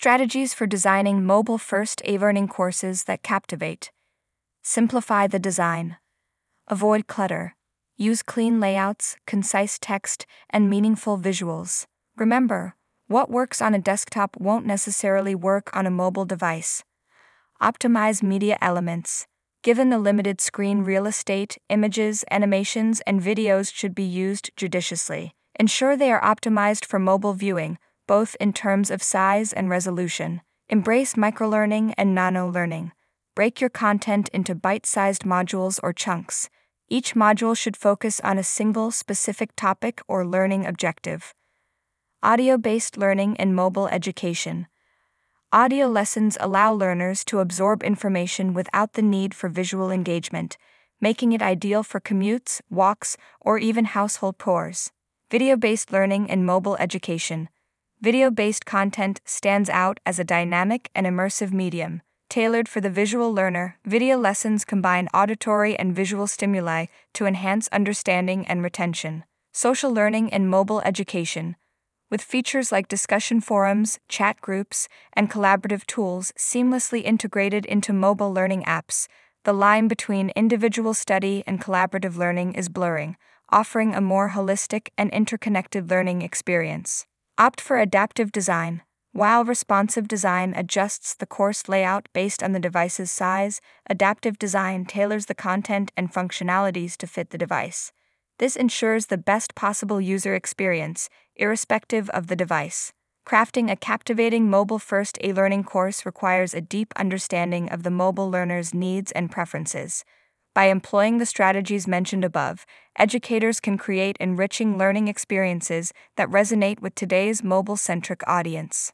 Strategies for designing mobile first e learning courses that captivate. Simplify the design. Avoid clutter. Use clean layouts, concise text, and meaningful visuals. Remember, what works on a desktop won't necessarily work on a mobile device. Optimize media elements. Given the limited screen real estate, images, animations, and videos should be used judiciously. Ensure they are optimized for mobile viewing, both in terms of size and resolution. Embrace microlearning and nano learning. Break your content into bite sized modules or chunks. Each module should focus on a single specific topic or learning objective. Audio based learning and mobile education. Audio lessons allow learners to absorb information without the need for visual engagement, making it ideal for commutes, walks, or even household chores. Video based learning and mobile education. Video based content stands out as a dynamic and immersive medium. Tailored for the visual learner, video lessons combine auditory and visual stimuli to enhance understanding and retention. Social learning and mobile education with features like discussion forums, chat groups, and collaborative tools seamlessly integrated into mobile learning apps, the line between individual study and collaborative learning is blurring, offering a more holistic and interconnected learning experience. Opt for adaptive design. While responsive design adjusts the course layout based on the device's size, adaptive design tailors the content and functionalities to fit the device. This ensures the best possible user experience, irrespective of the device. Crafting a captivating mobile first e learning course requires a deep understanding of the mobile learner's needs and preferences. By employing the strategies mentioned above, educators can create enriching learning experiences that resonate with today's mobile centric audience.